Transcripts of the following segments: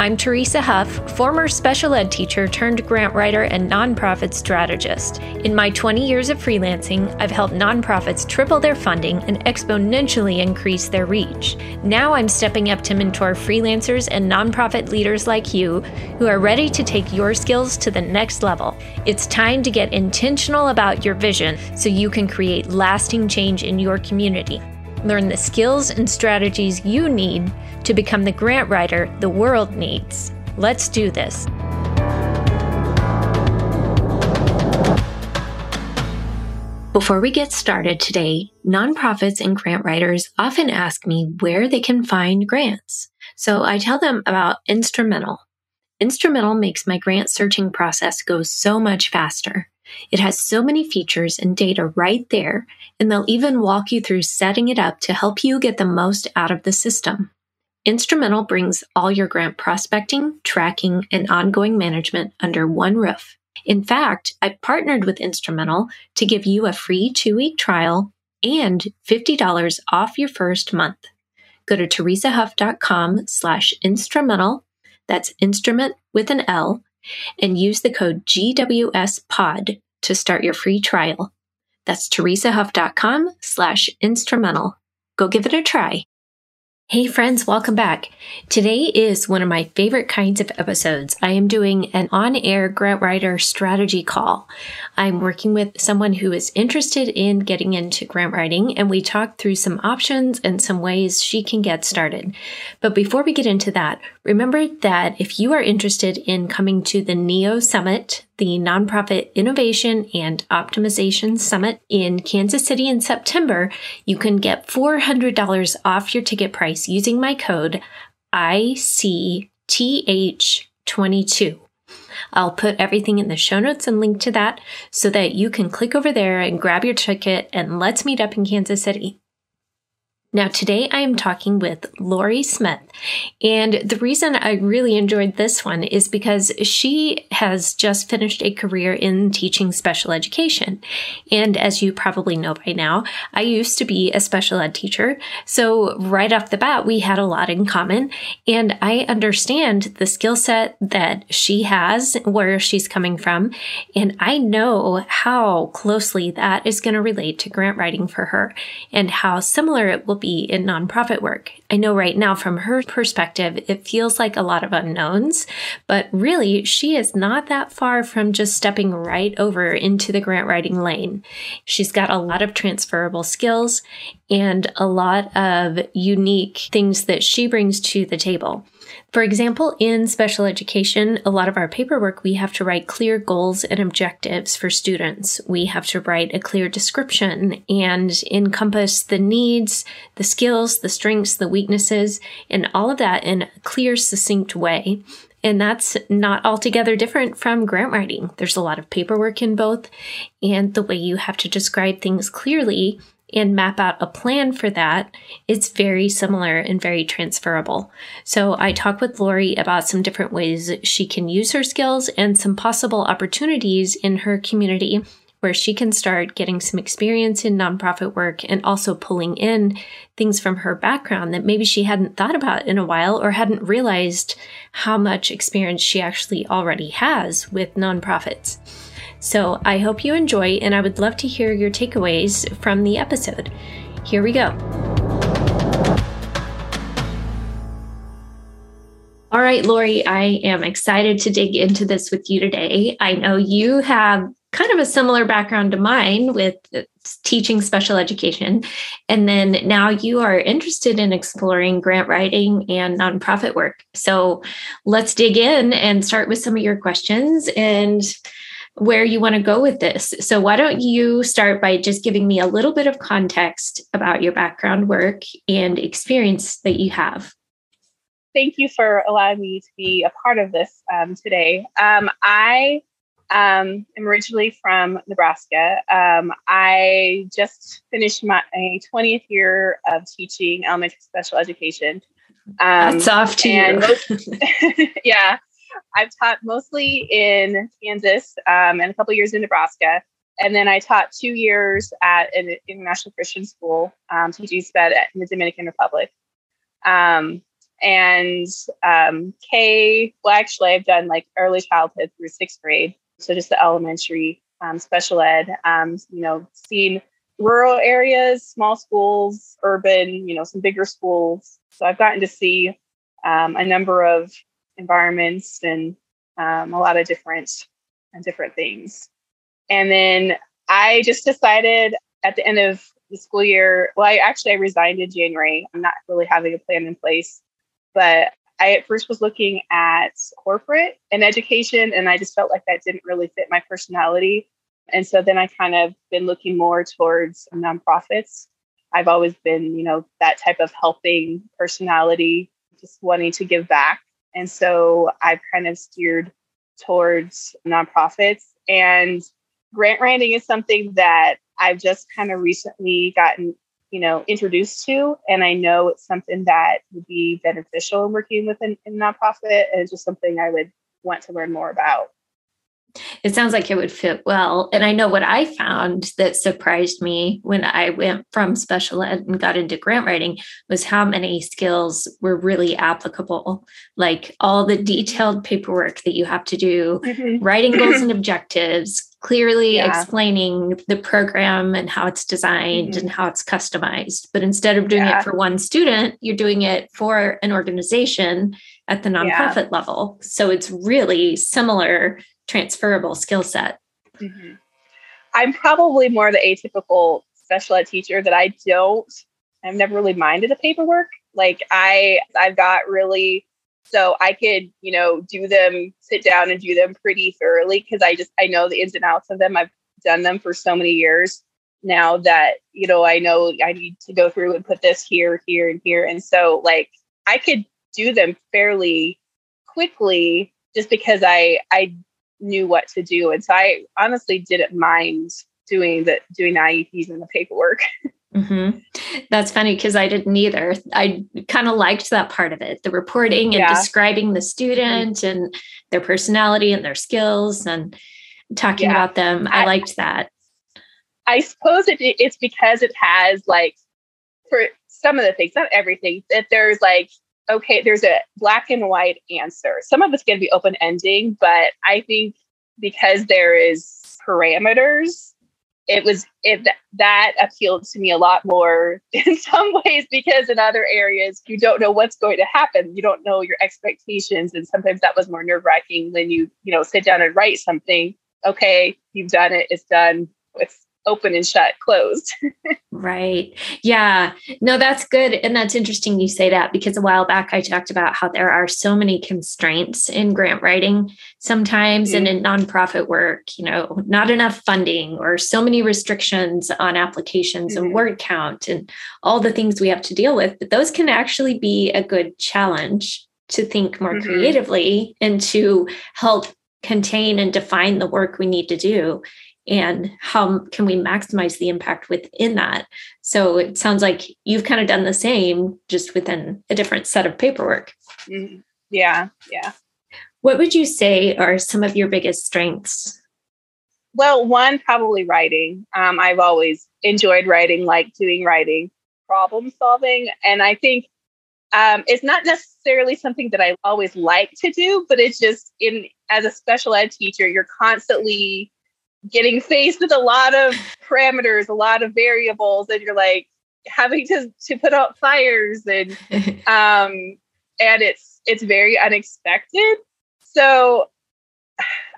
I'm Teresa Huff, former special ed teacher turned grant writer and nonprofit strategist. In my 20 years of freelancing, I've helped nonprofits triple their funding and exponentially increase their reach. Now I'm stepping up to mentor freelancers and nonprofit leaders like you who are ready to take your skills to the next level. It's time to get intentional about your vision so you can create lasting change in your community. Learn the skills and strategies you need to become the grant writer the world needs. Let's do this. Before we get started today, nonprofits and grant writers often ask me where they can find grants. So I tell them about Instrumentl. Instrumentl makes my grant searching process go so much faster. It has so many features and data right there, and they'll even walk you through setting it up to help you get the most out of the system. Instrumentl brings all your grant prospecting, tracking, and ongoing management under one roof. In fact, I partnered with Instrumentl to give you a free two week trial and $50 off your first month. Go to teresahuff.com slash instrumentl, that's instrument with an L, and use the code GWSPOD to start your free trial. That's teresahuff.com slash instrumentl. Go give it a try. Hey friends, welcome back. Today is one of my favorite kinds of episodes. I am doing an on-air grant writer strategy call. I'm working with someone who is interested in getting into grant writing and we talk through some options and some ways she can get started. But before we get into that, remember that if you are interested in coming to the NIO Summit, the Nonprofit Innovation and Optimization Summit in Kansas City in September, you can get $400 off your ticket price using my code ICTH22. I'll put everything in the show notes and link to that so that you can click over there and grab your ticket and let's meet up in Kansas City. Now, today I am talking with Lori Smith. And the reason I really enjoyed this one is because she has just finished a career in teaching special education. And as you probably know by now, I used to be a special ed teacher. So right off the bat, we had a lot in common. And I understand the skill set that she has, where she's coming from. And I know how closely that is going to relate to grant writing for her and how similar it will be in nonprofit work. I know right now from her perspective, it feels like a lot of unknowns, but really she is not that far from just stepping right over into the grant writing lane. She's got a lot of transferable skills and a lot of unique things that she brings to the table. For example, in special education, a lot of our paperwork, we have to write clear goals and objectives for students. We have to write a clear description and encompass the needs, the skills, the strengths, the weaknesses, and all of that in a clear, succinct way. And that's not altogether different from grant writing. There's a lot of paperwork in both, and the way you have to describe things clearly and map out a plan for that, it's very similar and very transferable. So I talk with Lori about some different ways she can use her skills and some possible opportunities in her community where she can start getting some experience in nonprofit work and also pulling in things from her background that maybe she hadn't thought about in a while or hadn't realized how much experience she actually already has with nonprofits. So I hope you enjoy, and I would love to hear your takeaways from the episode. Here we go. All right, Lori, I am excited to dig into this with you today. I know you have kind of a similar background to mine with teaching special education. And then now you are interested in exploring grant writing and nonprofit work. So let's dig in and start with some of your questions. And where you want to go with this. So, why don't you start by just giving me a little bit of context about your background work and experience that you have? Thank you for allowing me to be a part of this um, today. Um, I um, am originally from Nebraska. Um, I just finished my 20th year of teaching elementary special education. Um, That's off to you. Most, yeah, I've taught mostly in Kansas um, and a couple years in Nebraska. And then I taught two years at an international Christian school, um, teaching SPED in the Dominican Republic. Um, and um, K, well, actually, I've done like early childhood through sixth grade. So just the elementary um, special ed, um, you know, seen rural areas, small schools, urban, you know, some bigger schools. So I've gotten to see um, a number of environments and um, a lot of different and different things. And then I just decided at the end of the school year, well, I actually I resigned in January. I'm not really having a plan in place, but I at first was looking at corporate and education, and I just felt like that didn't really fit my personality. And so then I kind of been looking more towards nonprofits. I've always been, you know, that type of helping personality, just wanting to give back. And so I've kind of steered towards nonprofits. And grant writing is something that I've just kind of recently gotten, you know, introduced to. And I know it's something that would be beneficial in working with a, nonprofit. And it's just something I would want to learn more about it sounds like it would fit well. And I know what I found that surprised me when I went from special ed and got into grant writing was how many skills were really applicable. Like all the detailed paperwork that you have to do, mm-hmm. writing goals and objectives, clearly yeah. explaining the program and how it's designed mm-hmm. and how it's customized. But instead of doing yeah. it for one student, you're doing it for an organization at the nonprofit yeah. level. So it's really similar transferable skill set. Mm-hmm. I'm probably more the atypical special ed teacher that I don't, I've never really minded the paperwork. Like I, I've got really, so I could, you know, do them, sit down and do them pretty thoroughly because I just, I know the ins and outs of them. I've done them for so many years now that, you know, I know I need to go through and put this here, here, and here. And so like I could do them fairly quickly just because I, I knew what to do. And so I honestly didn't mind doing the doing the IEPs and the paperwork. Mm-hmm. That's funny because I didn't either. I kind of liked that part of it the reporting and yeah. describing the student and their personality and their skills and talking yeah. about them. I, I, liked that. I suppose it, it's because it has, like, for some of the things, not everything, that there's like okay, there's a black and white answer. Some of it's going to be open ending, but I think because there is parameters, it was it that appealed to me a lot more in some ways because in other areas you don't know what's going to happen. You don't know your expectations, and sometimes that was more nerve wracking when you you know sit down and write something. Okay, you've done it. It's done. It's open and shut, closed. right. Yeah. No, that's good. And that's interesting you say that because a while back I talked about how there are so many constraints in grant writing sometimes mm-hmm. and in nonprofit work, you know, not enough funding or so many restrictions on applications mm-hmm. and word count and all the things we have to deal with. But those can actually be a good challenge to think more mm-hmm. creatively and to help contain and define the work we need to do and how can we maximize the impact within that? So it sounds like you've kind of done the same just within a different set of paperwork. Mm-hmm. yeah yeah. What would you say are some of your biggest strengths? Well one probably writing. Um, i've always enjoyed writing like doing writing problem solving and i think um, it's not necessarily something that i always like to do but it's just in as a special ed teacher you're constantly getting faced with a lot of parameters, a lot of variables, and you're like having to to put out fires and um and it's it's very unexpected. So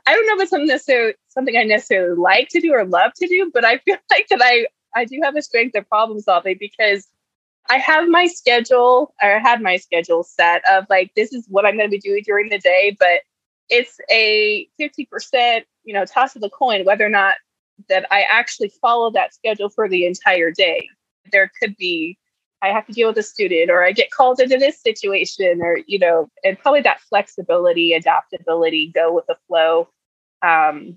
I don't know if it's something necessarily something I necessarily like to do or love to do, but I feel like that I I do have a strength of problem solving because I have my schedule or I had my schedule set of like this is what I'm going to be doing during the day, but it's a 50% you know toss of the coin whether or not that i actually follow that schedule for the entire day there could be i have to deal with a student or i get called into this situation or you know and probably that flexibility adaptability go with the flow um,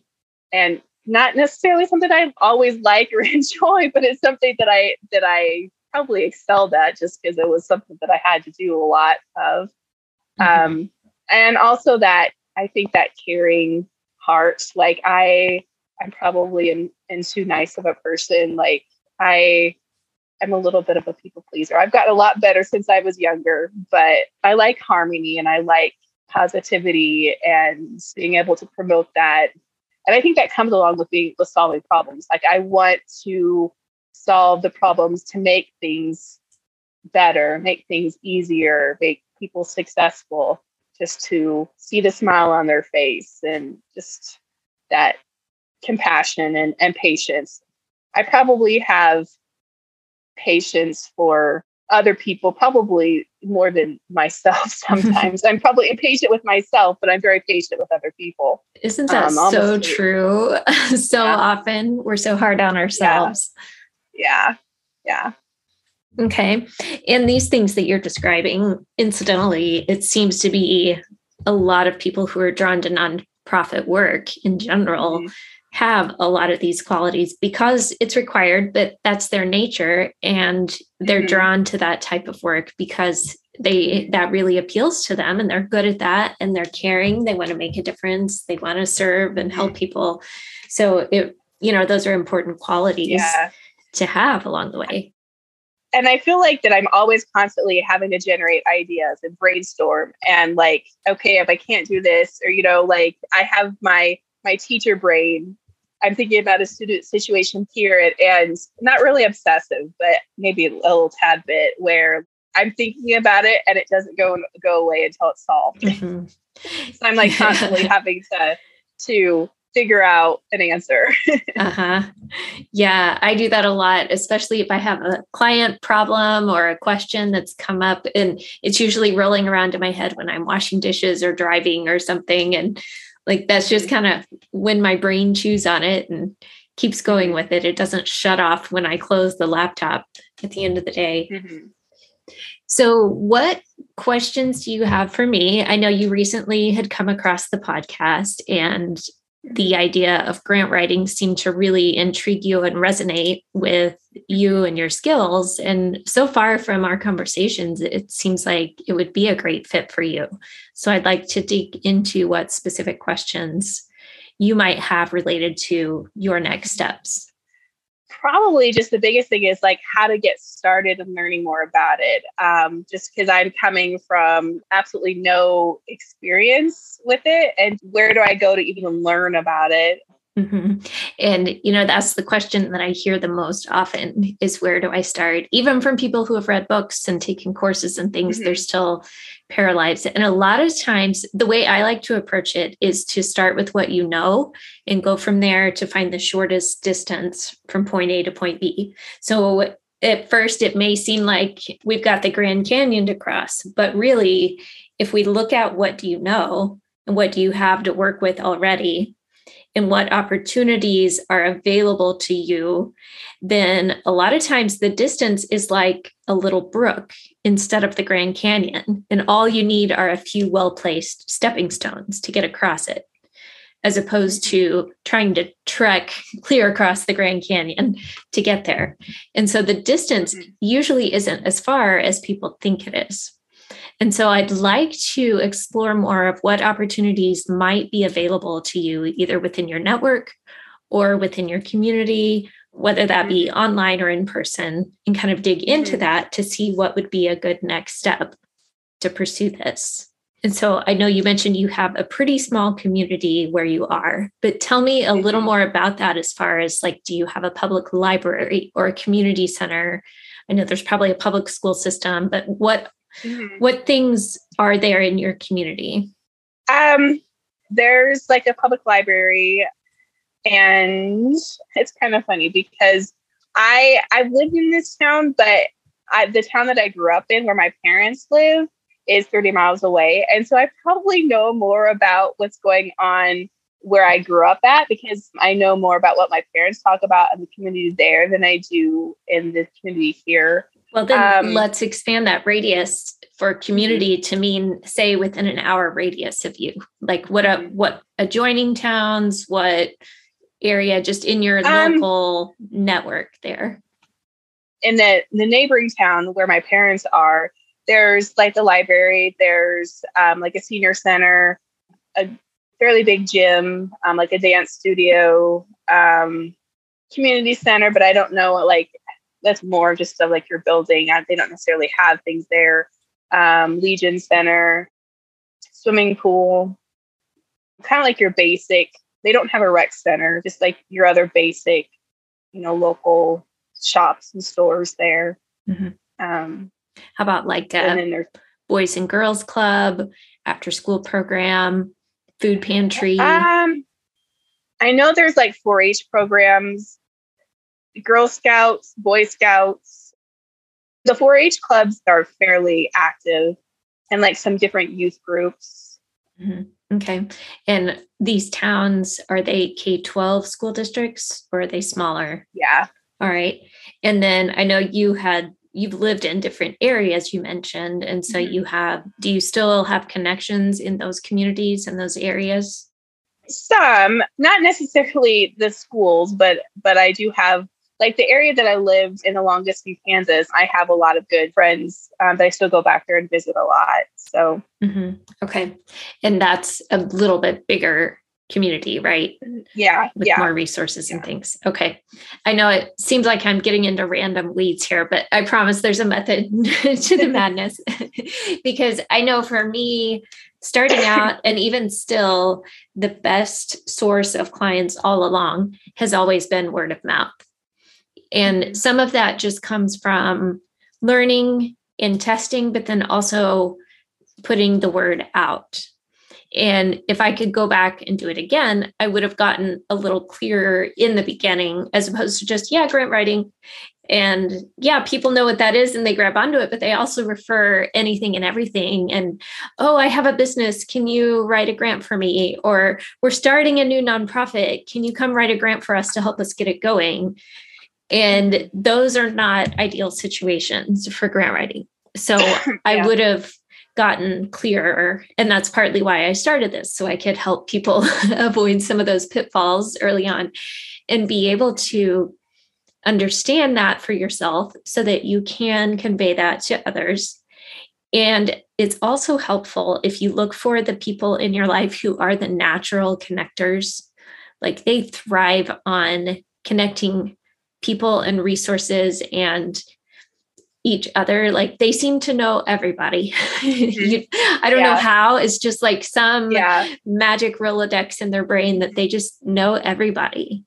and not necessarily something i always like or enjoy but it's something that i that i probably excelled at just because it was something that I had to do a lot of. Mm-hmm. Um, and also that I think that caring heart, like I, I'm probably in, in too nice of a person. Like I, I'm a little bit of a people pleaser. I've gotten a lot better since I was younger, but I like harmony and I like positivity and being able to promote that. And I think that comes along with being with solving problems. Like I want to solve the problems to make things better, make things easier, make people successful, just to see the smile on their face and just that compassion and, and patience. I probably have patience for other people, probably more than myself sometimes. I'm probably impatient with myself, but I'm very patient with other people. Isn't that um, so true? so yeah. often we're so hard on ourselves. Yeah. yeah. Yeah. Okay. And these things that you're describing, incidentally, it seems to be a lot of people who are drawn to nonprofit work in general. Mm-hmm have a lot of these qualities because it's required, but that's their nature. And they're mm-hmm. drawn to that type of work because they that really appeals to them and they're good at that and they're caring. They want to make a difference. They want to serve and help mm-hmm. people. So it, you know, those are important qualities yeah. to have along the way. And I feel like that I'm always constantly having to generate ideas and brainstorm and like, okay, if I can't do this, or you know, like I have my my teacher brain I'm thinking about a student situation here and not really obsessive, but maybe a little tad bit where I'm thinking about it and it doesn't go go away until it's solved. Mm-hmm. so I'm like constantly having to to figure out an answer. uh-huh. Yeah, I do that a lot, especially if I have a client problem or a question that's come up and it's usually rolling around in my head when I'm washing dishes or driving or something and like that's just kind of when my brain chews on it and keeps going with it. It doesn't shut off when I close the laptop at the end of the day. Mm-hmm. So, what questions do you have for me? I know you recently had come across the podcast and the idea of grant writing seemed to really intrigue you and resonate with you and your skills. And so far from our conversations, it seems like it would be a great fit for you. So I'd like to dig into what specific questions you might have related to your next steps probably just the biggest thing is like how to get started and learning more about it. Um, just because I'm coming from absolutely no experience with it, and where do I go to even learn about it? Mm-hmm. And, you know, that's the question that I hear the most often is where do I start? Even from people who have read books and taken courses and things, mm-hmm. they're still paralyzed. And a lot of times, the way I like to approach it is to start with what you know and go from there to find the shortest distance from point A to point B. So at first, it may seem like we've got the Grand Canyon to cross, but really, if we look at what do you know and what do you have to work with already, and what opportunities are available to you, then a lot of times the distance is like a little brook instead of the Grand Canyon. And all you need are a few well placed stepping stones to get across it, as opposed to trying to trek clear across the Grand Canyon to get there. And so the distance mm-hmm. usually isn't as far as people think it is. And so I'd like to explore more of what opportunities might be available to you, either within your network or within your community, whether that be mm-hmm. online or in person, and kind of dig into mm-hmm. that to see what would be a good next step to pursue this. And so I know you mentioned you have a pretty small community where you are, but tell me a little mm-hmm. more about that as far as like, do you have a public library or a community center? I know there's probably a public school system, but what Mm-hmm. What things are there in your community? Um, there's like a public library, and it's kind of funny because I I've lived in this town, but I, the town that I grew up in, where my parents live, is 30 miles away, and so I probably know more about what's going on where I grew up at because I know more about what my parents talk about in the community there than I do in the community here. Well, then um, let's expand that radius for community to mean, say, within an hour radius of you. Like what a what adjoining towns, what area, just in your um, local network there. in the the neighboring town where my parents are, there's like the library, there's um, like a senior center, a fairly big gym, um, like a dance studio, um, community center, but I don't know like that's more just of like your building. They don't necessarily have things there. Um, Legion Center, swimming pool, kind of like your basic. They don't have a rec center, just like your other basic, you know, local shops and stores there. Mm-hmm. Um, How about like a there's, Boys and Girls Club, after school program, food pantry? Um, I know there's like 4-H programs, Girl Scouts, Boy Scouts. The 4-H clubs are fairly active, and like some different youth groups. Mm-hmm. Okay. And these towns, are they K 12 school districts or are they smaller? Yeah. All right. And then I know you had, you've lived in different areas you mentioned. And so mm-hmm. you have, do you still have connections in those communities and those areas? Some, not necessarily the schools, but but I do have like the area that I lived in the long distance Kansas, I have a lot of good friends um, that I still go back there and visit a lot. So, mm-hmm. okay. And that's a little bit bigger community, right? Yeah. With yeah. more resources and things. Okay. I know it seems like I'm getting into random weeds here, but I promise there's a method to the madness because I know for me, starting out and even still, the best source of clients all along has always been word of mouth. And mm-hmm. some of that just comes from learning and testing, but then also putting the word out. And if I could go back and do it again, I would have gotten a little clearer in the beginning as opposed to just, yeah, grant writing. And yeah, people know what that is and they grab onto it, but they also refer anything and everything. And oh, I have a business. Can you write a grant for me? Or we're starting a new nonprofit. Can you come write a grant for us to help us get it going? And those are not ideal situations for grant writing. So yeah. I would have gotten clearer. And that's partly why I started this, so I could help people avoid some of those pitfalls early on and be able to understand that for yourself so that you can convey that to others. And it's also helpful if you look for the people in your life who are the natural connectors, like they thrive on connecting people and resources and each other like they seem to know everybody mm-hmm. you, i don't yeah. know how it's just like some yeah. magic rolodex in their brain that they just know everybody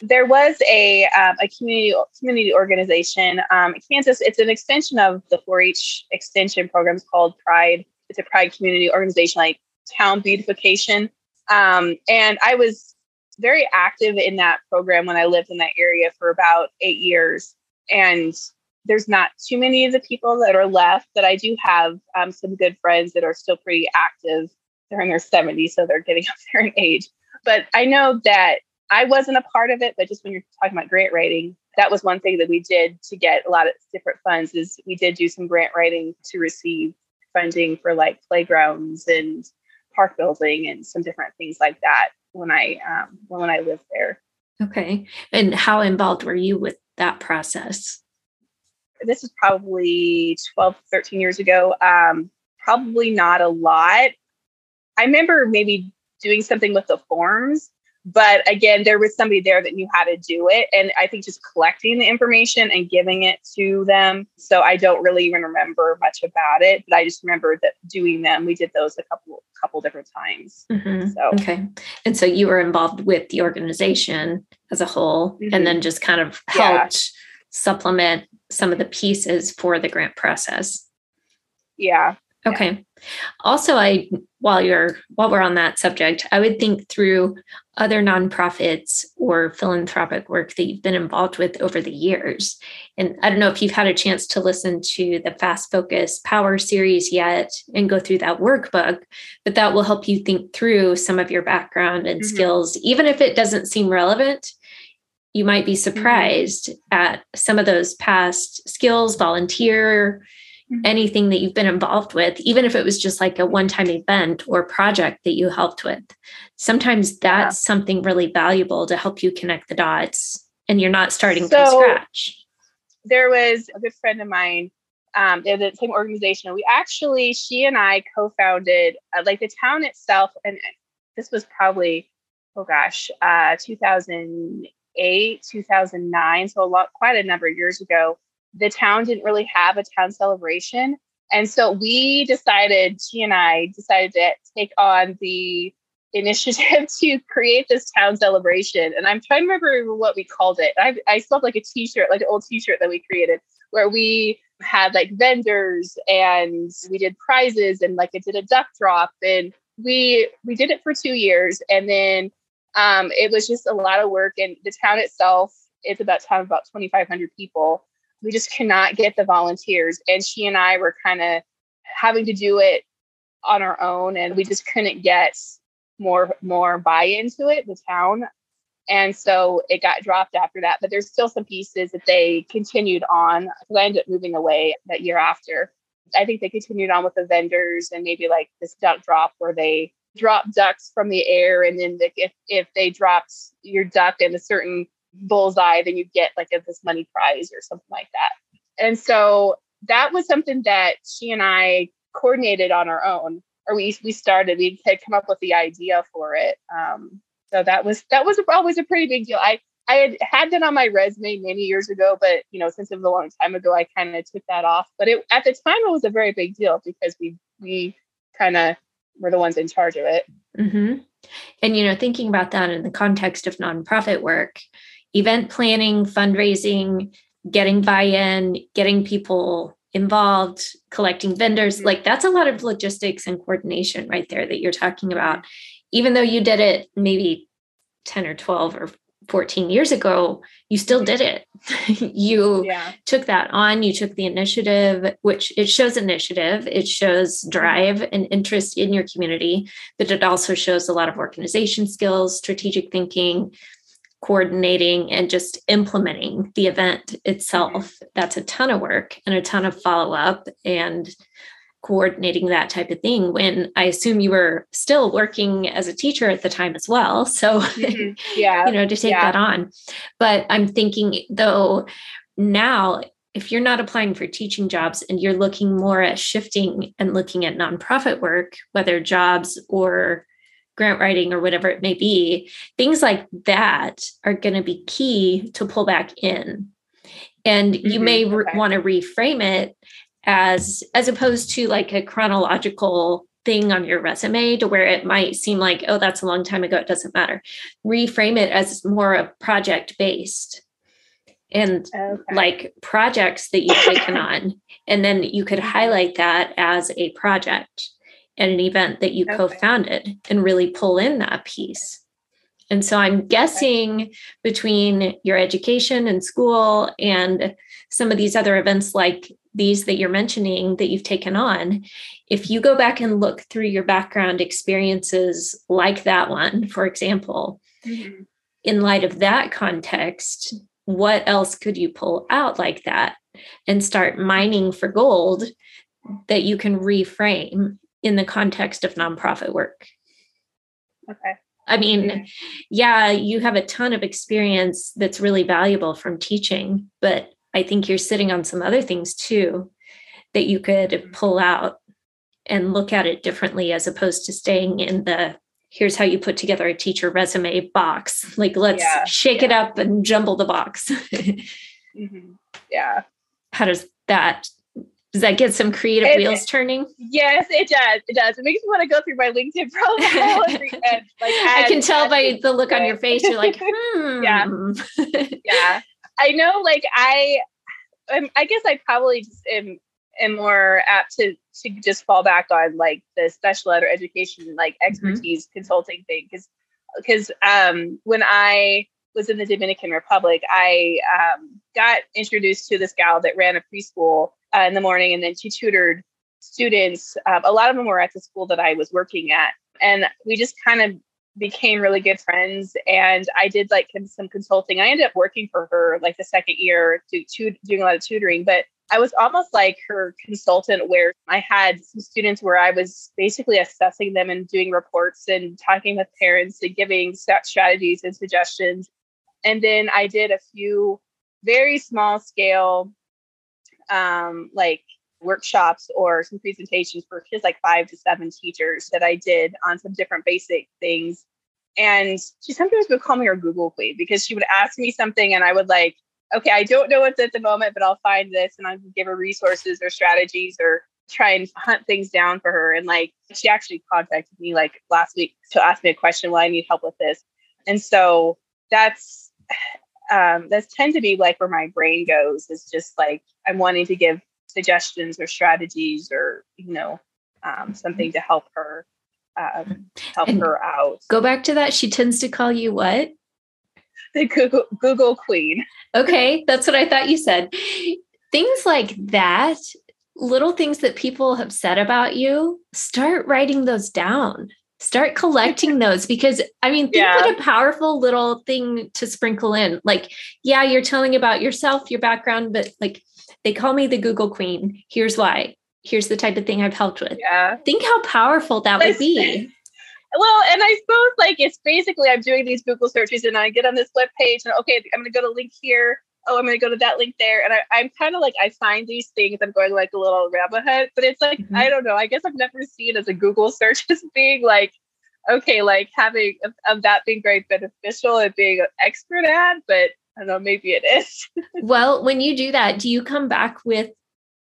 there was a um, a community community organization um, in kansas it's an extension of the 4-h extension programs called pride it's a pride community organization like town beautification um, and i was very active in that program when I lived in that area for about eight years. And there's not too many of the people that are left, but I do have um, some good friends that are still pretty active. They're in their 70s, so they're getting up there in age. But I know that I wasn't a part of it, but just when you're talking about grant writing, that was one thing that we did to get a lot of different funds is we did do some grant writing to receive funding for like playgrounds and park building and some different things like that when I um, when I lived there. Okay, and how involved were you with that process? This is probably 12, 13 years ago. Um, probably not a lot. I remember maybe doing something with the forms, but again there was somebody there that knew how to do it. And i think just collecting the information and giving it to them. So i don't really even remember much about it but i just remember that doing them. We did those a couple couple different times. Mm-hmm. so. Okay. And so you were involved with the organization as a whole mm-hmm. and then just kind of helped yeah. supplement some of the pieces for the grant process. Yeah. Okay. Also, I while you're while we're on that subject, I would think through other nonprofits or philanthropic work that you've been involved with over the years. And I don't know if you've had a chance to listen to the Fast Focus Power series yet and go through that workbook, but that will help you think through some of your background and mm-hmm. skills, even if it doesn't seem relevant. You might be mm-hmm. surprised mm-hmm. at some of those past skills, volunteer. Anything that you've been involved with, even if it was just like a one time event or project that you helped with. Sometimes that's yeah. something really valuable to help you connect the dots and you're not starting so, from scratch. there was a good friend of mine. Um, they're the same organization. We actually, she and I co-founded uh, like the town itself, and this was probably, oh gosh, uh, 2008, 2009, so a lot, quite a number of years ago. The town didn't really have a town celebration, and so we decided, she and I decided to take on the initiative to create this town celebration. And I'm trying to remember what we called it. I, I still have like a t-shirt, like an old t-shirt that we created where we had like vendors and we did prizes and like it did a duck drop and we we did it for two years and then um, it was just a lot of work and the town itself it's about town about 2500 people we just cannot get the volunteers. And she and i were kind of having to do it on our own and we just couldn't get more more buy into it the town. And so it got dropped after that but there's still some pieces that they continued on because i ended up moving away that year after. I think they continued on with the vendors and maybe like this duck drop where they drop ducks from the air and then the, if, if they dropped your duck in a certain bullseye then you get like a, this money prize or something like that. And so that was something that she and i coordinated on our own or we we started we had come up with the idea for it. Um, so that was that was always a pretty big deal. I i had had that on my resume many years ago but you know since it was a long time ago i kind of took that off. But it at the time it was a very big deal because we we kind of were the ones in charge of it. Mm-hmm. and you know thinking about that in the context of nonprofit work event planning fundraising getting buy-in getting people involved collecting vendors like that's a lot of logistics and coordination right there that you're talking about. Even though you did it maybe 10 or 12 or 14 years ago you still did it. You yeah. took that on you took the initiative which it shows initiative. It shows drive and interest in your community but it also shows a lot of organization skills strategic thinking coordinating and just implementing the event itself. Mm-hmm. That's a ton of work and a ton of follow up and coordinating that type of thing when I assume you were still working as a teacher at the time as well. So, mm-hmm. yeah, you know, to take yeah. that on. But I'm thinking though, now, if you're not applying for teaching jobs and you're looking more at shifting and looking at nonprofit work, whether jobs or grant writing or whatever it may be, things like that are going to be key to pull back in. And mm-hmm. you may re- okay. want to reframe it as as opposed to like a chronological thing on your resume to where it might seem like oh that's a long time ago it doesn't matter reframe it as more of project based and okay. like projects that you've taken on and then you could highlight that as a project at an event that you okay. co-founded and really pull in that piece. And so I'm guessing between your education and school and some of these other events like these that you're mentioning that you've taken on, if you go back and look through your background experiences like that one, for example, mm-hmm. in light of that context, what else could you pull out like that and start mining for gold that you can reframe in the context of nonprofit work. Okay. I mean, yeah, you have a ton of experience that's really valuable from teaching, but I think you're sitting on some other things too that you could mm-hmm. pull out and look at it differently as opposed to staying in the here's how you put together a teacher resume box. Like, let's yeah, shake yeah. it up and jumble the box. mm-hmm. Yeah. How does that does that get some creative it, wheels turning? Yes, it does. It does. It makes me want to go through my LinkedIn profile and, like add, I can tell by the look on your face. You're like, hmm. yeah, yeah. I know. Like I, I guess I probably just am, am more apt to to just fall back on like the special ed or education like mm-hmm. expertise mm-hmm. consulting thing because because um when I was in the Dominican Republic, I um, got introduced to this gal that ran a preschool uh, in the morning, and then she tutored students. Uh, a lot of them were at the school that I was working at, and we just kind of became really good friends. And I did like some consulting. I ended up working for her like the second year, to, to, doing a lot of tutoring, but I was almost like her consultant, where I had some students where I was basically assessing them and doing reports and talking with parents and giving strategies and suggestions. And then I did a few very small scale, um, like workshops or some presentations for just like five to seven teachers that I did on some different basic things. And she sometimes would call me her Google queen because she would ask me something and I would like, okay, I don't know what's at the moment, but I'll find this and I'll give her resources or strategies or try and hunt things down for her. And like she actually contacted me like last week to ask me a question, well, I need help with this. And so that's um that's tend to be like where my brain goes is just like I'm wanting to give suggestions or strategies or you know um, something to help her um, help and her out. Go back to that. She tends to call you what? The Google Google Queen. Okay, that's what I thought you said. Things like that, little things that people have said about you, start writing those down. Start collecting those because I mean, think yeah. what a powerful little thing to sprinkle in. Like, yeah, you're telling about yourself, your background, but like they call me the Google Queen. Here's why. Here's the type of thing I've helped with. Yeah. Think how powerful that would be. Well, and I suppose like it's basically I'm doing these Google searches and I get on this web page and okay, I'm gonna go to link here. Oh, I'm gonna go to that link there. And I, am kind of like I find these things, I'm going like a little rabbit hut, but it's like, mm-hmm. I don't know. I guess I've never seen as a Google search as being like, okay, like having of, of that being very beneficial and being an expert at, but don't know, maybe it is. well, when you do that, do you come back with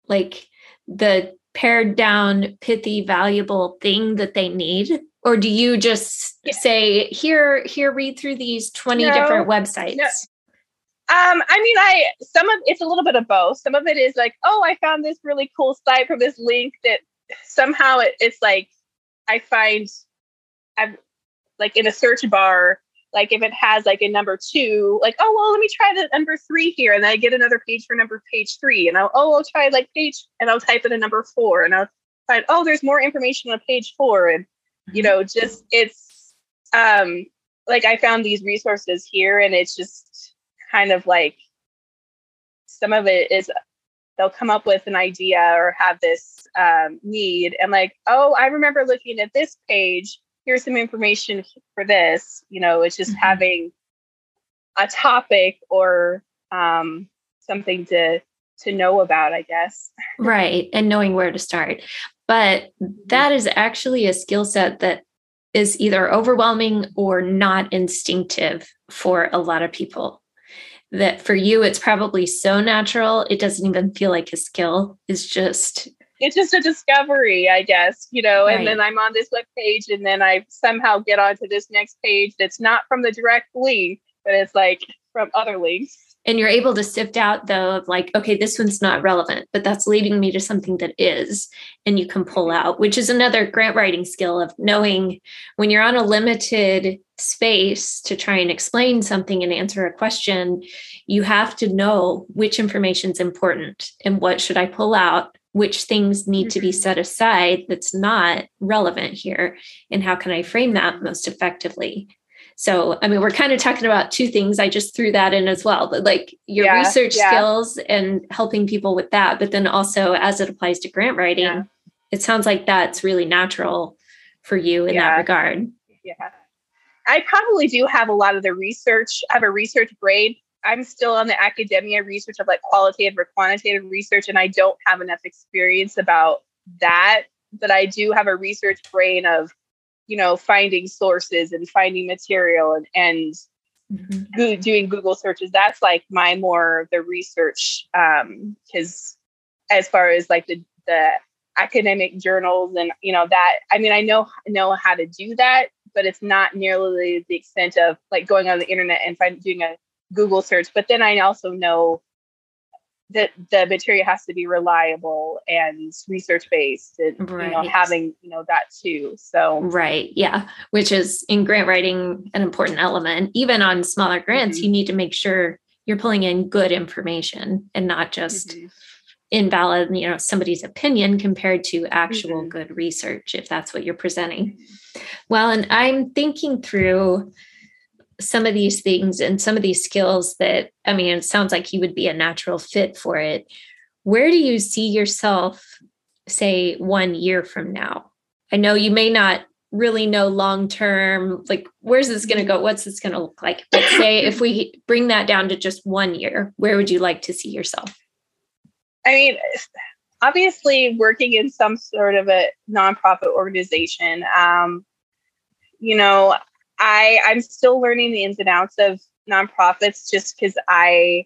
like the pared down, pithy, valuable thing that they need? Or do you just yeah. say, here, here, read through these 20 no, different websites? No. Um, I mean, I some of it's a little bit of both. Some of it is like, oh, I found this really cool site from this link that somehow it, it's like I find I've like in a search bar like if it has like a number two, like, oh, well, let me try the number three here. And then I get another page for number page three. And I'll, oh, I'll try like page, and I'll type in a number four. And I'll find, oh, there's more information on page four. And, you know, just it's um like I found these resources here and it's just kind of like some of it is they'll come up with an idea or have this um, need and like, oh, I remember looking at this page here's some information for this you know it's just mm-hmm. having a topic or um, something to to know about i guess right and knowing where to start but mm-hmm. that is actually a skill set that is either overwhelming or not instinctive for a lot of people that for you it's probably so natural it doesn't even feel like a skill it's just it's just a discovery, I guess, you know, right. and then I'm on this web page and then I somehow get onto this next page that's not from the direct link, but it's like from other links. And you're able to sift out though of like, okay, this one's not relevant, but that's leading me to something that is, and you can pull mm-hmm. out, which is another grant writing skill of knowing when you're on a limited space to try and explain something and answer a question, you have to know which information is important and what should I pull out which things need to be mm-hmm. set aside that's not relevant here and how can i frame that most effectively so i mean we're kind of talking about two things i just threw that in as well but like your yeah, research yeah. skills and helping people with that but then also as it applies to grant writing yeah. it sounds like that's really natural for you in that regard yeah i probably do have a lot of the research i have a research brain I'm still on the academia research of like qualitative or quantitative research, and I don't have enough experience about that. But I do have a research brain of, you know, finding sources and finding material and and mm-hmm. go- doing Google searches. That's like my more the research because um, as far as like the the academic journals and you know that I mean I know know how to do that, but it's not nearly the extent of like going on the internet and finding doing a Google search. But then I also know that the material has to be reliable and research based and right. you know having you know that too so right yeah which is in grant writing an important element even on smaller grants mm-hmm. you need to make sure you're pulling in good information and not just mm-hmm. invalid you know somebody's opinion compared to actual mm-hmm. good research if that's what you're presenting mm-hmm. well and i'm thinking through some of these things and some of these skills that I mean, it sounds like you would be a natural fit for it. Where do you see yourself, say, one year from now? I know you may not really know long term, like where's this going to go? What's this going to look like? But say if we bring that down to just one year, where would you like to see yourself? I mean, obviously, working in some sort of a nonprofit organization. Um, you know, I I'm still learning the ins and outs of nonprofits just because I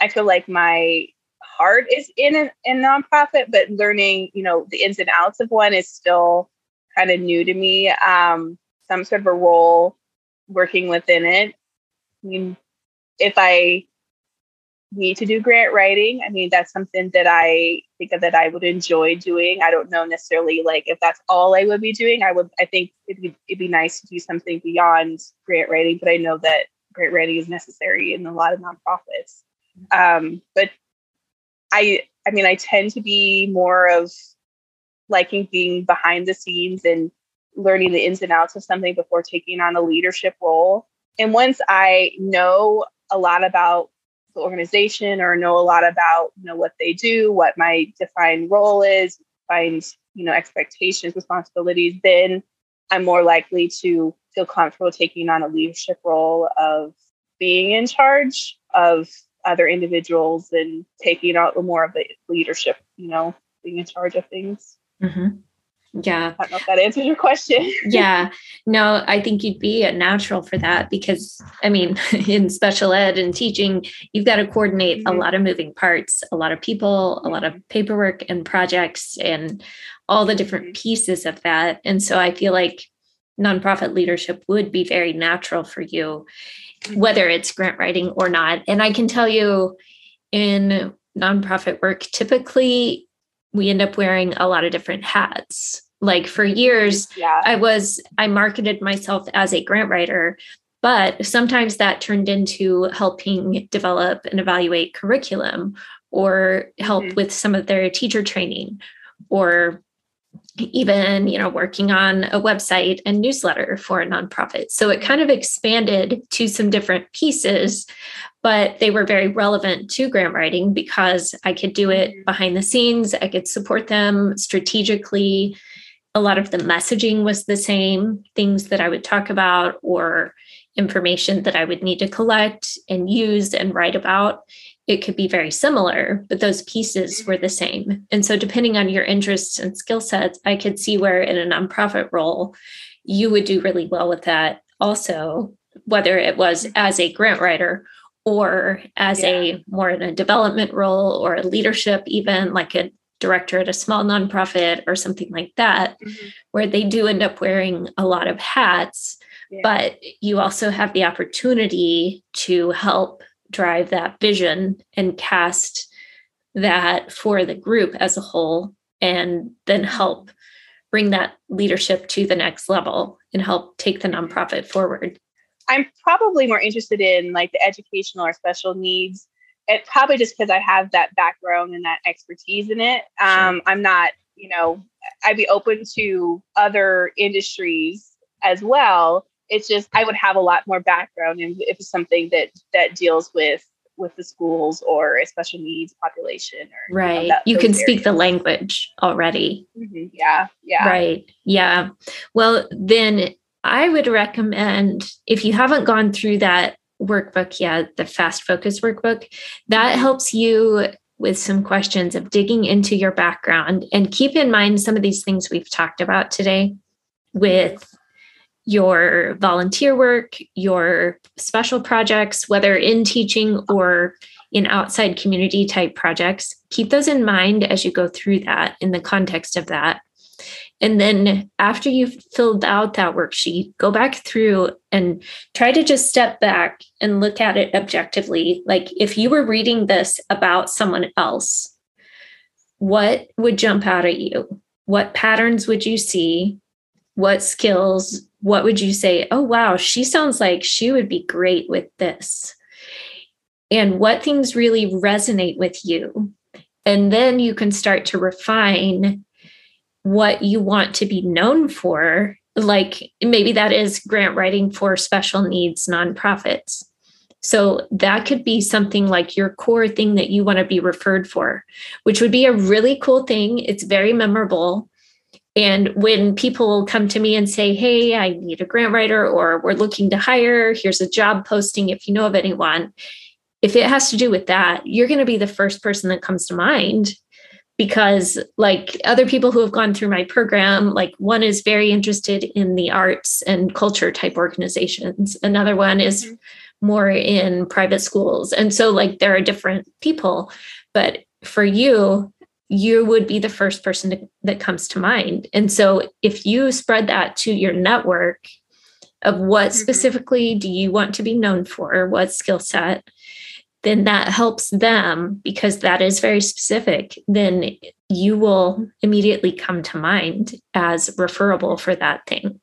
I feel like my heart is in a in nonprofit, but learning, you know, the ins and outs of one is still kind of new to me. Um, some sort of a role working within it. I mean, if I need to do grant writing, I mean, that's something that I think that I would enjoy doing. I don't know necessarily like if that's all I would be doing. I would, I think it'd be, it'd be nice to do something beyond grant writing, but I know that grant writing is necessary in a lot of nonprofits. Um, but I, I mean, I tend to be more of liking being behind the scenes and learning the ins and outs of something before taking on a leadership role. And once I know a lot about the organization or know a lot about you know what they do, what my defined role is, find you know expectations, responsibilities, then I'm more likely to feel comfortable taking on a leadership role of being in charge of other individuals and taking out more of the leadership, you know, being in charge of things. Mm-hmm. Yeah. I don't know if that answers your question. yeah. No, I think you'd be a natural for that because, I mean, in special ed and teaching, you've got to coordinate mm-hmm. a lot of moving parts, a lot of people, a lot of paperwork and projects, and all the different mm-hmm. pieces of that. And so I feel like nonprofit leadership would be very natural for you, mm-hmm. whether it's grant writing or not. And I can tell you in nonprofit work, typically we end up wearing a lot of different hats. Like for years, yeah. I was, I marketed myself as a grant writer, but sometimes that turned into helping develop and evaluate curriculum or help mm-hmm. with some of their teacher training or even you know working on a website and newsletter for a nonprofit so it kind of expanded to some different pieces but they were very relevant to grant writing because i could do it mm-hmm. behind the scenes i could support them strategically a lot of the messaging was the same things that i would talk about or information that i would need to collect and use and write about it could be very similar, but those pieces were the same. And so, depending on your interests and skill sets, I could see where in a nonprofit role, you would do really well with that also, whether it was as a grant writer or as yeah. a more in a development role or a leadership, even like a director at a small nonprofit or something like that, mm-hmm. where they do end up wearing a lot of hats. Yeah. But you also have the opportunity to help drive that vision and cast that for the group as a whole and then help bring that leadership to the next level and help take the nonprofit forward i'm probably more interested in like the educational or special needs it probably just because i have that background and that expertise in it. Um, i'm not you know i'd be open to other industries as well. It's just I would have a lot more background in if it's something that that deals with with the schools or a special needs population or right you, know, that, you can areas. speak the language already. Mm-hmm. yeah. Yeah. Right. Yeah. Well then i would recommend if you haven't gone through that workbook yeah, the fast focus workbook that helps you with some questions of digging into your background and keep in mind some of these things we've talked about today with your volunteer work, your special projects, whether in teaching or in outside community type projects. Keep those in mind as you go through that in the context of that. And then after you've filled out that worksheet, go back through and try to just step back and look at it objectively. Like if you were reading this about someone else, what would jump out at you? What patterns would you see? What skills what would you say? Oh, wow, she sounds like she would be great with this. And what things really resonate with you. And then you can start to refine what you want to be known for. Like maybe that is grant writing for special needs nonprofits. So that could be something like your core thing that you want to be referred for, which would be a really cool thing. It's very memorable And when people come to me and say, Hey, I need a grant writer, or we're looking to hire, here's a job posting if you know of anyone. If it has to do with that, you're going to be the first person that comes to mind because like other people who have gone through my program like one is very interested in the arts and culture type organizations. Another one is mm-hmm. more in private schools. And so like there are different people. But for you you would be the first person to, that comes to mind. And so if you spread that to your network of what mm-hmm. specifically do you want to be known for? What skill set then that helps them because that is very specific. Then you will immediately come to mind as referable for that thing.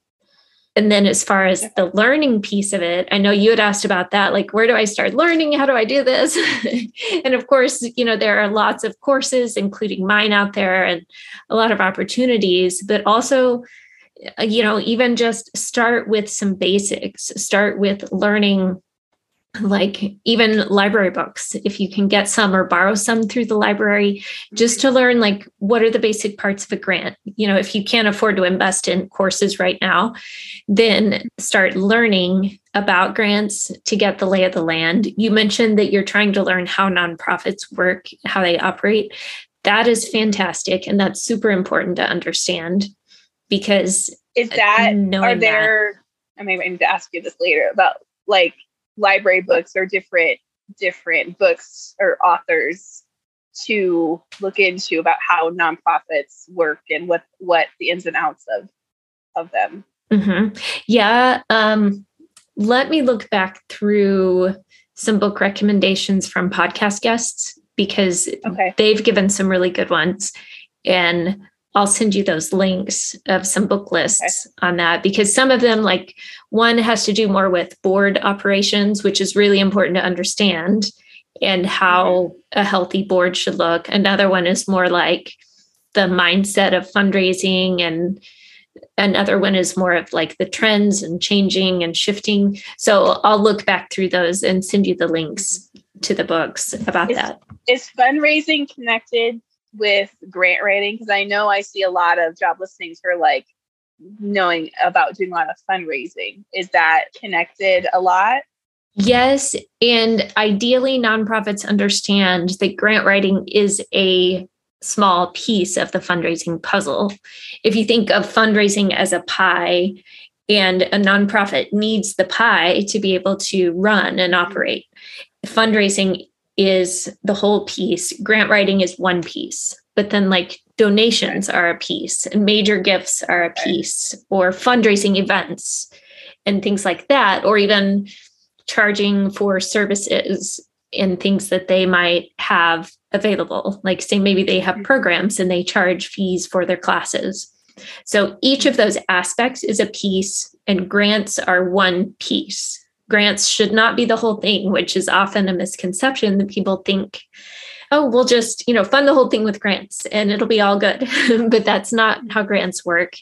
And then, as far as the learning piece of it, I know you had asked about that. Like, where do I start learning? How do I do this? and of course, you know, there are lots of courses, including mine out there, and a lot of opportunities, but also, uh, you know, even just start with some basics, start with learning like even library books if you can get some or borrow some through the library just to learn like what are the basic parts of a grant. You know if you can't afford to invest in courses right now then start learning about grants to get the lay of the land. You mentioned that you're trying to learn how nonprofits work how they operate. That is fantastic and that's super important to understand because is that are there that, i may need to ask you this later about like library books or different different books or authors to look into about how nonprofits work and what what the ins and outs of of them mm-hmm. yeah um let me look back through some book recommendations from podcast guests because okay. they've given some really good ones and I'll send you those links of some book lists okay. on that because some of them, like one has to do more with board operations, which is really important to understand and how mm-hmm. a healthy board should look. Another one is more like the mindset of fundraising and another one is more of like the trends and changing and shifting. So I'll look back through those and send you the links mm-hmm. to the books about is, that. Is fundraising connected with grant writing because I know I see a lot of job listings for like knowing about doing a lot of fundraising. Is that connected a lot? Yes. And ideally, nonprofits understand that grant writing is a small piece of the fundraising puzzle. If you think of fundraising as a pie, and a nonprofit needs the pie to be able to run and operate. Fundraising is the whole piece. Grant writing is one piece, but then like donations are a piece and major gifts are a piece or fundraising events and things like that, or even charging for services and things that they might have available. Like, say, maybe they have mm-hmm. programs and they charge fees for their classes. So each of those aspects is a piece, and grants are one piece grants should not be the whole thing, which is often a misconception that people think, oh, we'll just, you know, fund the whole thing with grants and it'll be all good. but that's not how grants work.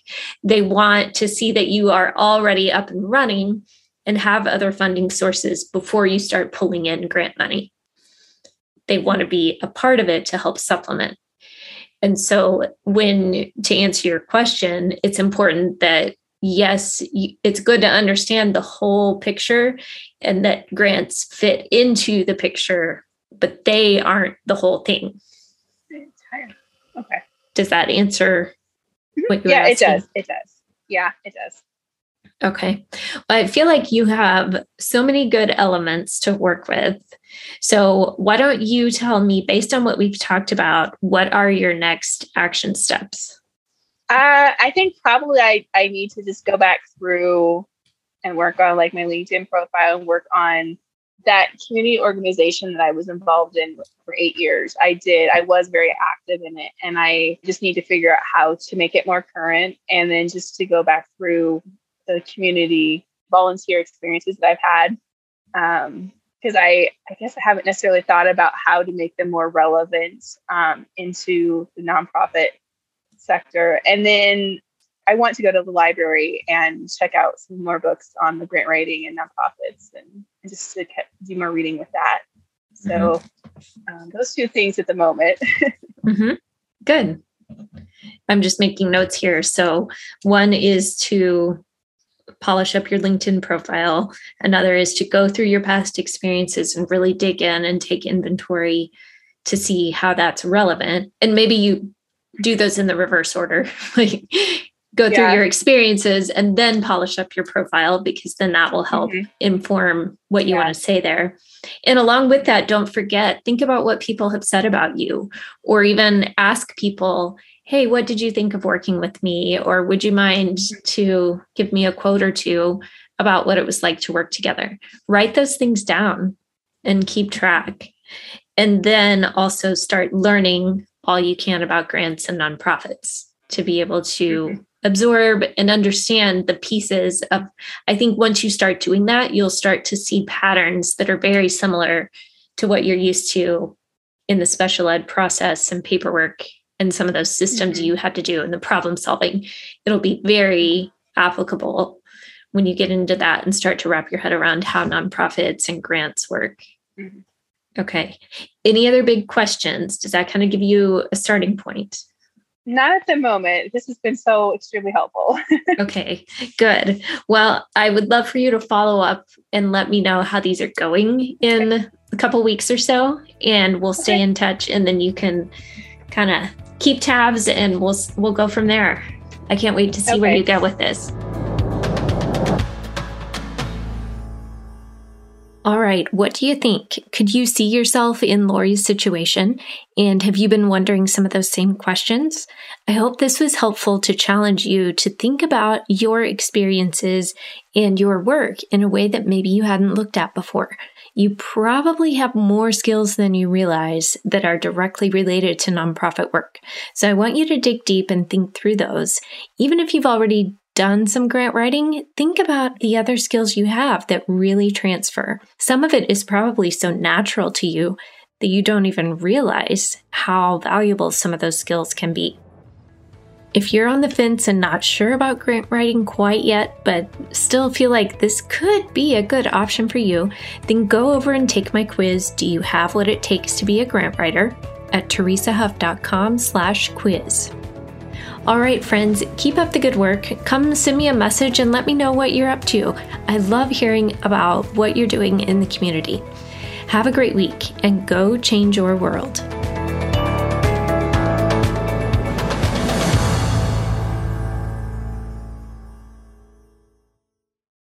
They want to see that you are already up and running and have other funding sources before you start pulling in grant money. They want to be a part of it to help supplement. And so, when to answer your question, it's important that yes, it's good to understand the whole picture and that grants fit into the picture, but they aren't the whole thing. Okay. Does that answer mm-hmm. what you're Yeah, asking? it does. It does. Yeah, it does. Okay. Well, I feel like you have so many good elements to work with. So, why don't you tell me, based on what we've talked about, what are your next action steps? Uh, I think probably I, I need to just go back through and work on like my LinkedIn profile and work on that community organization that I was involved in for eight years. I did, I was very active in it. And I just need to figure out how to make it more current and then just to go back through the community volunteer experiences that I've had. Um, because I, I guess I haven't necessarily thought about how to make them more relevant um, into the nonprofit sector. And then I want to go to the library and check out some more books on the grant writing and nonprofits and, and just to do more reading with that. So mm-hmm. um, those two things at the moment. mm-hmm. Good. I'm just making notes here. So, one is to polish up your LinkedIn profile, another is to go through your past experiences and really dig in and take inventory to see how that's relevant. And maybe you do those in the reverse order. like go through yeah. your experiences and then polish up your profile because then that will help mm-hmm. inform what you yeah. want to say there. And along with that, don't forget, think about what people have said about you, or even ask people, hey, what did you think of working with me? Or would you mind to give me a quote or two about what it was like to work together? Write those things down and keep track. And then also start learning all you can about grants and nonprofits to be able to mm-hmm. absorb and understand the pieces of i think once you start doing that you'll start to see patterns that are very similar to what you're used to in the special ed process and paperwork and some of those systems mm-hmm. you had to do and the problem solving it'll be very applicable when you get into that and start to wrap your head around how nonprofits and grants work mm-hmm. Okay any other big questions does that kind of give you a starting point not at the moment. This has been so extremely helpful. okay, good. Well, I would love for you to follow up and let me know how these are going in okay. a couple weeks or so, and we'll stay okay. in touch. And then you can kind of keep tabs, and we'll we'll go from there. I can't wait to see okay. where you go with this. All right, what do you think? Could you see yourself in Lori's situation? And have you been wondering some of those same questions? I hope this was helpful to challenge you to think about your experiences and your work in a way that maybe you hadn't looked at before. You probably have more skills than you realize that are directly related to nonprofit work. So I want you to dig deep and think through those. Even if you've already done some grant writing, think about the other skills you have that really transfer. Some of it is probably so natural to you that you don't even realize how valuable some of those skills can be. If you're on the fence and not sure about grant writing quite yet, but still feel like this could be a good option for you, then go over and take my quiz, Do You Have What It Takes to Be a Grant Writer? at teresahuff.com slash quiz. All right, friends, keep up the good work. Come send me a message and let me know what you're up to. I love hearing about what you're doing in the community. Have a great week and go change your world.